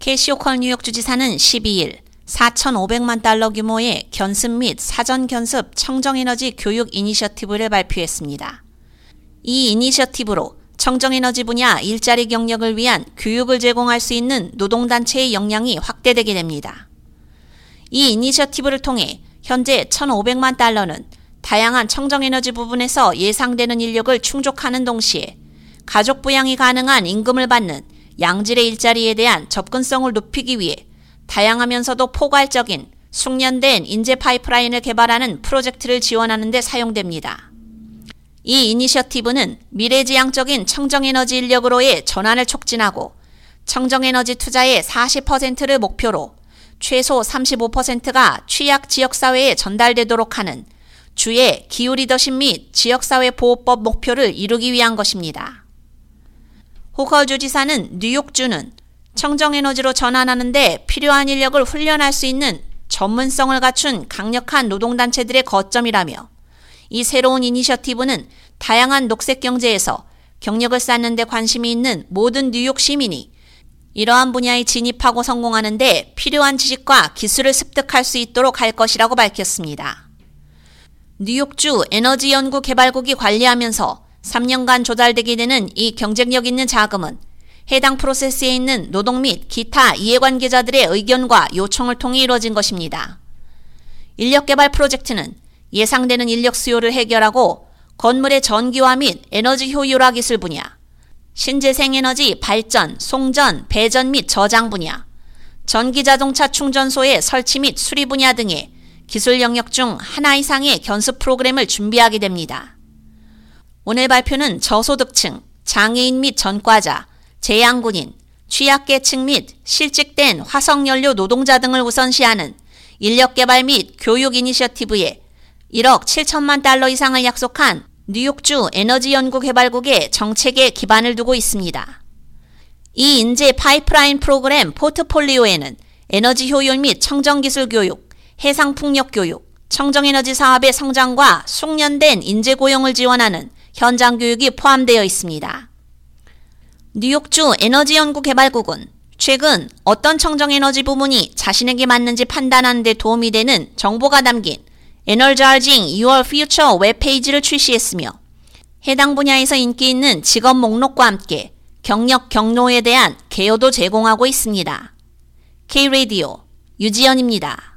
캐시 호컬 뉴욕 주지사는 12일 4,500만 달러 규모의 견습 및 사전 견습 청정에너지 교육 이니셔티브를 발표했습니다. 이 이니셔티브로 청정에너지 분야 일자리 경력을 위한 교육을 제공할 수 있는 노동단체의 역량이 확대되게 됩니다. 이 이니셔티브를 통해 현재 1,500만 달러는 다양한 청정에너지 부분에서 예상되는 인력을 충족하는 동시에 가족 부양이 가능한 임금을 받는 양질의 일자리에 대한 접근성을 높이기 위해 다양하면서도 포괄적인 숙련된 인재 파이프라인을 개발하는 프로젝트를 지원하는 데 사용됩니다. 이 이니셔티브는 미래지향적인 청정에너지 인력으로의 전환을 촉진하고 청정에너지 투자의 40%를 목표로 최소 35%가 취약 지역사회에 전달되도록 하는 주의 기후 리더십 및 지역사회 보호법 목표를 이루기 위한 것입니다. 호컬 주지사는 뉴욕주는 청정에너지로 전환하는데 필요한 인력을 훈련할 수 있는 전문성을 갖춘 강력한 노동단체들의 거점이라며 이 새로운 이니셔티브는 다양한 녹색 경제에서 경력을 쌓는 데 관심이 있는 모든 뉴욕 시민이 이러한 분야에 진입하고 성공하는데 필요한 지식과 기술을 습득할 수 있도록 할 것이라고 밝혔습니다. 뉴욕주 에너지연구개발국이 관리하면서 3년간 조달되게 되는 이 경쟁력 있는 자금은 해당 프로세스에 있는 노동 및 기타 이해관계자들의 의견과 요청을 통해 이루어진 것입니다. 인력개발 프로젝트는 예상되는 인력 수요를 해결하고 건물의 전기화 및 에너지 효율화 기술 분야, 신재생에너지 발전, 송전, 배전 및 저장 분야, 전기자동차 충전소의 설치 및 수리 분야 등의 기술 영역 중 하나 이상의 견습 프로그램을 준비하게 됩니다. 오늘 발표는 저소득층, 장애인 및 전과자, 재양군인, 취약계층 및 실직된 화석연료 노동자 등을 우선시하는 인력개발 및 교육 이니셔티브에 1억 7천만 달러 이상을 약속한 뉴욕주 에너지연구개발국의 정책에 기반을 두고 있습니다. 이 인재 파이프라인 프로그램 포트폴리오에는 에너지 효율 및 청정기술 교육, 해상풍력 교육, 청정에너지 사업의 성장과 숙련된 인재 고용을 지원하는 현장 교육이 포함되어 있습니다. 뉴욕주 에너지연구개발국은 최근 어떤 청정에너지 부문이 자신에게 맞는지 판단하는 데 도움이 되는 정보가 담긴 Energizing Your Future 웹페이지를 출시했으며 해당 분야에서 인기 있는 직업 목록과 함께 경력 경로에 대한 개요도 제공하고 있습니다. K-Radio 유지연입니다.